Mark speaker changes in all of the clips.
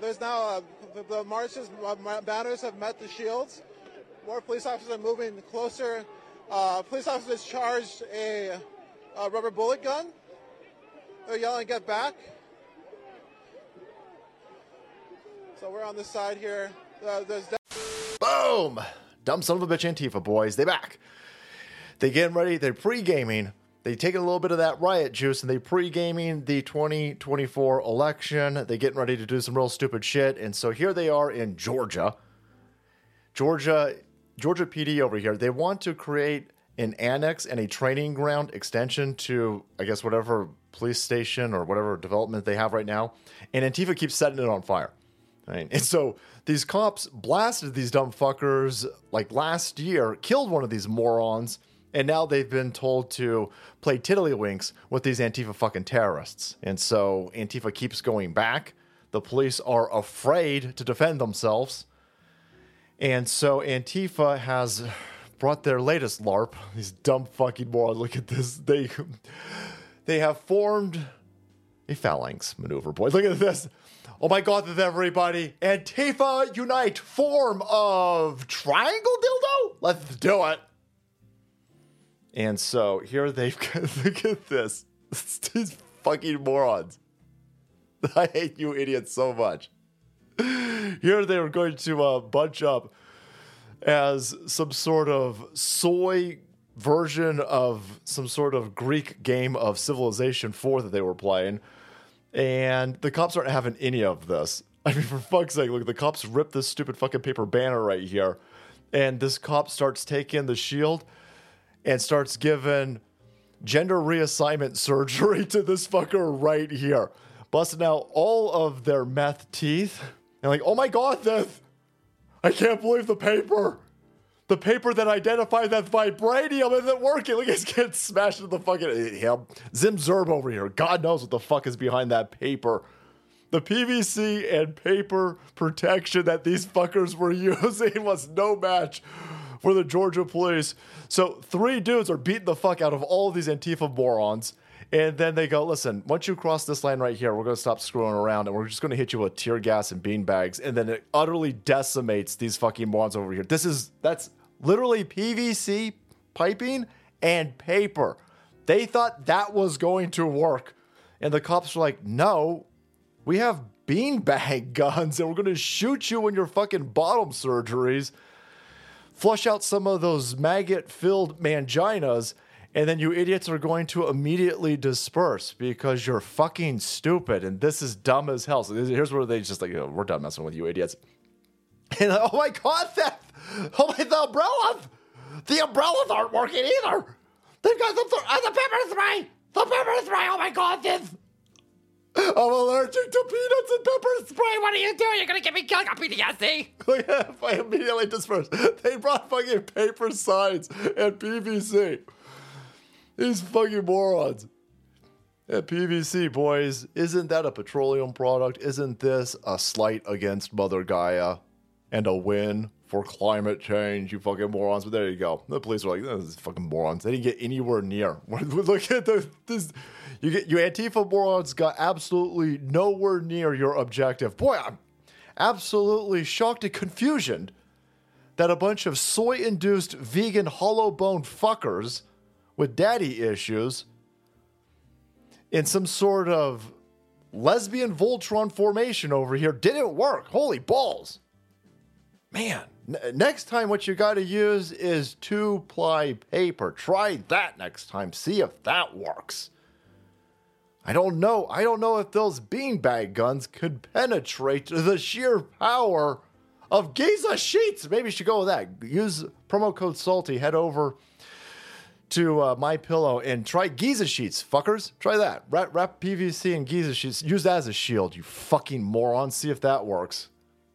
Speaker 1: there's now uh, the, the marches, uh, banners have met the shields. More police officers are moving closer. Uh, police officers charged a, a rubber bullet gun. They're yelling, "Get back!" So we're on this side here. Uh, there's
Speaker 2: Boom! Dumb son of a bitch Antifa boys, they back. They getting ready, they're pre-gaming. They taking a little bit of that riot juice and they pre-gaming the 2024 election. They getting ready to do some real stupid shit. And so here they are in Georgia. Georgia, Georgia PD over here. They want to create an annex and a training ground extension to, I guess, whatever police station or whatever development they have right now. And Antifa keeps setting it on fire. Right? And so these cops blasted these dumb fuckers like last year, killed one of these morons, and now they've been told to play tiddlywinks with these Antifa fucking terrorists. And so Antifa keeps going back. The police are afraid to defend themselves. And so Antifa has brought their latest LARP. These dumb fucking morons. Look at this. They they have formed a phalanx maneuver, boys. Look at this. Oh my god, everybody. Antifa Unite form of triangle dildo? Let's do it. And so here they've look at this. These fucking morons. I hate you idiots so much. Here they were going to uh, bunch up as some sort of soy version of some sort of Greek game of Civilization 4 that they were playing. And the cops aren't having any of this. I mean, for fuck's sake, look, the cops rip this stupid fucking paper banner right here. And this cop starts taking the shield and starts giving gender reassignment surgery to this fucker right here, busting out all of their meth teeth. And like, oh my god, this! I can't believe the paper! The paper that identified that vibranium isn't working. Look, it's getting smashed into the fucking him. Zim Zerb over here. God knows what the fuck is behind that paper. The PVC and paper protection that these fuckers were using was no match for the Georgia police. So three dudes are beating the fuck out of all of these Antifa morons. And then they go, listen, once you cross this line right here, we're going to stop screwing around and we're just going to hit you with tear gas and bean bags. And then it utterly decimates these fucking morons over here. This is, that's literally PVC piping and paper. They thought that was going to work. And the cops were like, no, we have beanbag guns and we're going to shoot you in your fucking bottom surgeries, flush out some of those maggot filled manginas, and then you idiots are going to immediately disperse because you're fucking stupid and this is dumb as hell. So here's where they just like, we're done messing with you idiots. And oh my god, that oh my the umbrellas, the umbrellas aren't working either. They've got the th- uh, the pepper spray, the pepper spray. Oh my god, this. I'm allergic to peanuts and pepper spray.
Speaker 3: What are you doing? You're gonna get me killed on PTSD.
Speaker 2: yeah, I immediately dispersed. They brought fucking paper signs and PVC. These fucking morons. And PVC, boys, isn't that a petroleum product? Isn't this a slight against Mother Gaia? And a win for climate change, you fucking morons. But there you go. The police are like, this fucking morons. They didn't get anywhere near. Look at the, this. You get you Antifa morons got absolutely nowhere near your objective. Boy, I'm absolutely shocked and confusion that a bunch of soy-induced vegan hollow bone fuckers with daddy issues in some sort of lesbian Voltron formation over here didn't work. Holy balls man, next time what you got to use is two ply paper. Try that next time. See if that works. I don't know. I don't know if those beanbag guns could penetrate the sheer power of Giza sheets. Maybe you should go with that. Use promo code Salty. Head over to uh, my pillow and try Giza sheets, fuckers. Try that. Wrap, wrap PVC and Giza sheets. Use that as a shield, you fucking moron. See if that works.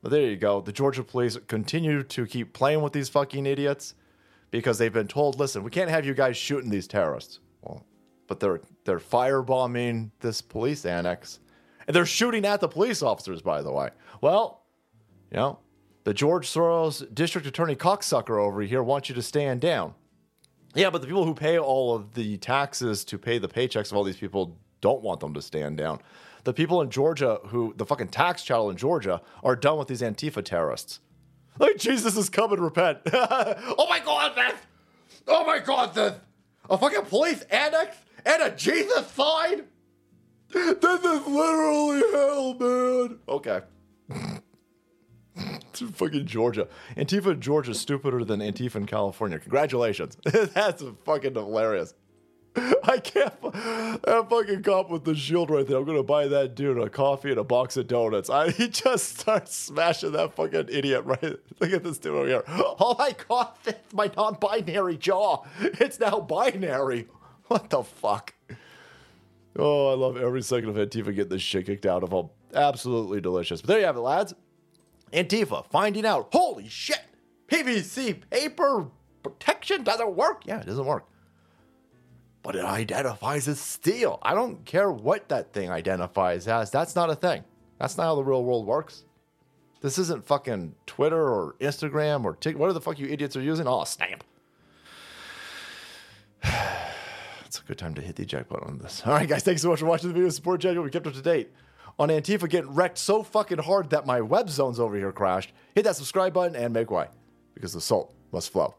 Speaker 2: But there you go. The Georgia police continue to keep playing with these fucking idiots because they've been told, listen, we can't have you guys shooting these terrorists. Well, but they're they're firebombing this police annex. And they're shooting at the police officers, by the way. Well, you know, the George Soros district attorney cocksucker over here wants you to stand down. Yeah, but the people who pay all of the taxes to pay the paychecks of all these people don't want them to stand down. the people in Georgia who, the fucking tax chattel in Georgia, are done with these Antifa terrorists. Like, Jesus is coming, repent. oh my God, man. Oh my God, the, a fucking police annex and a Jesus sign? This is literally hell, man. Okay. to fucking Georgia. Antifa Georgia is stupider than Antifa in California. Congratulations. That's fucking hilarious. I can't. That fucking cop with the shield right there. I'm gonna buy that dude a coffee and a box of donuts. I, he just starts smashing that fucking idiot right. Look at this dude over here. Oh my god, my non-binary jaw. It's now binary. What the fuck? Oh, I love every second of Antifa getting this shit kicked out of them. Absolutely delicious. But there you have it, lads. Antifa finding out. Holy shit! PVC paper protection doesn't work. Yeah, it doesn't work but it identifies as steel. I don't care what that thing identifies as. That's not a thing. That's not how the real world works. This isn't fucking Twitter or Instagram or TikTok. What the fuck you idiots are using? Oh, Snap. it's a good time to hit the eject button on this. All right, guys, thanks so much for watching the video. Support channel. We kept up to date on Antifa getting wrecked so fucking hard that my web zones over here crashed. Hit that subscribe button and make way because the salt must flow.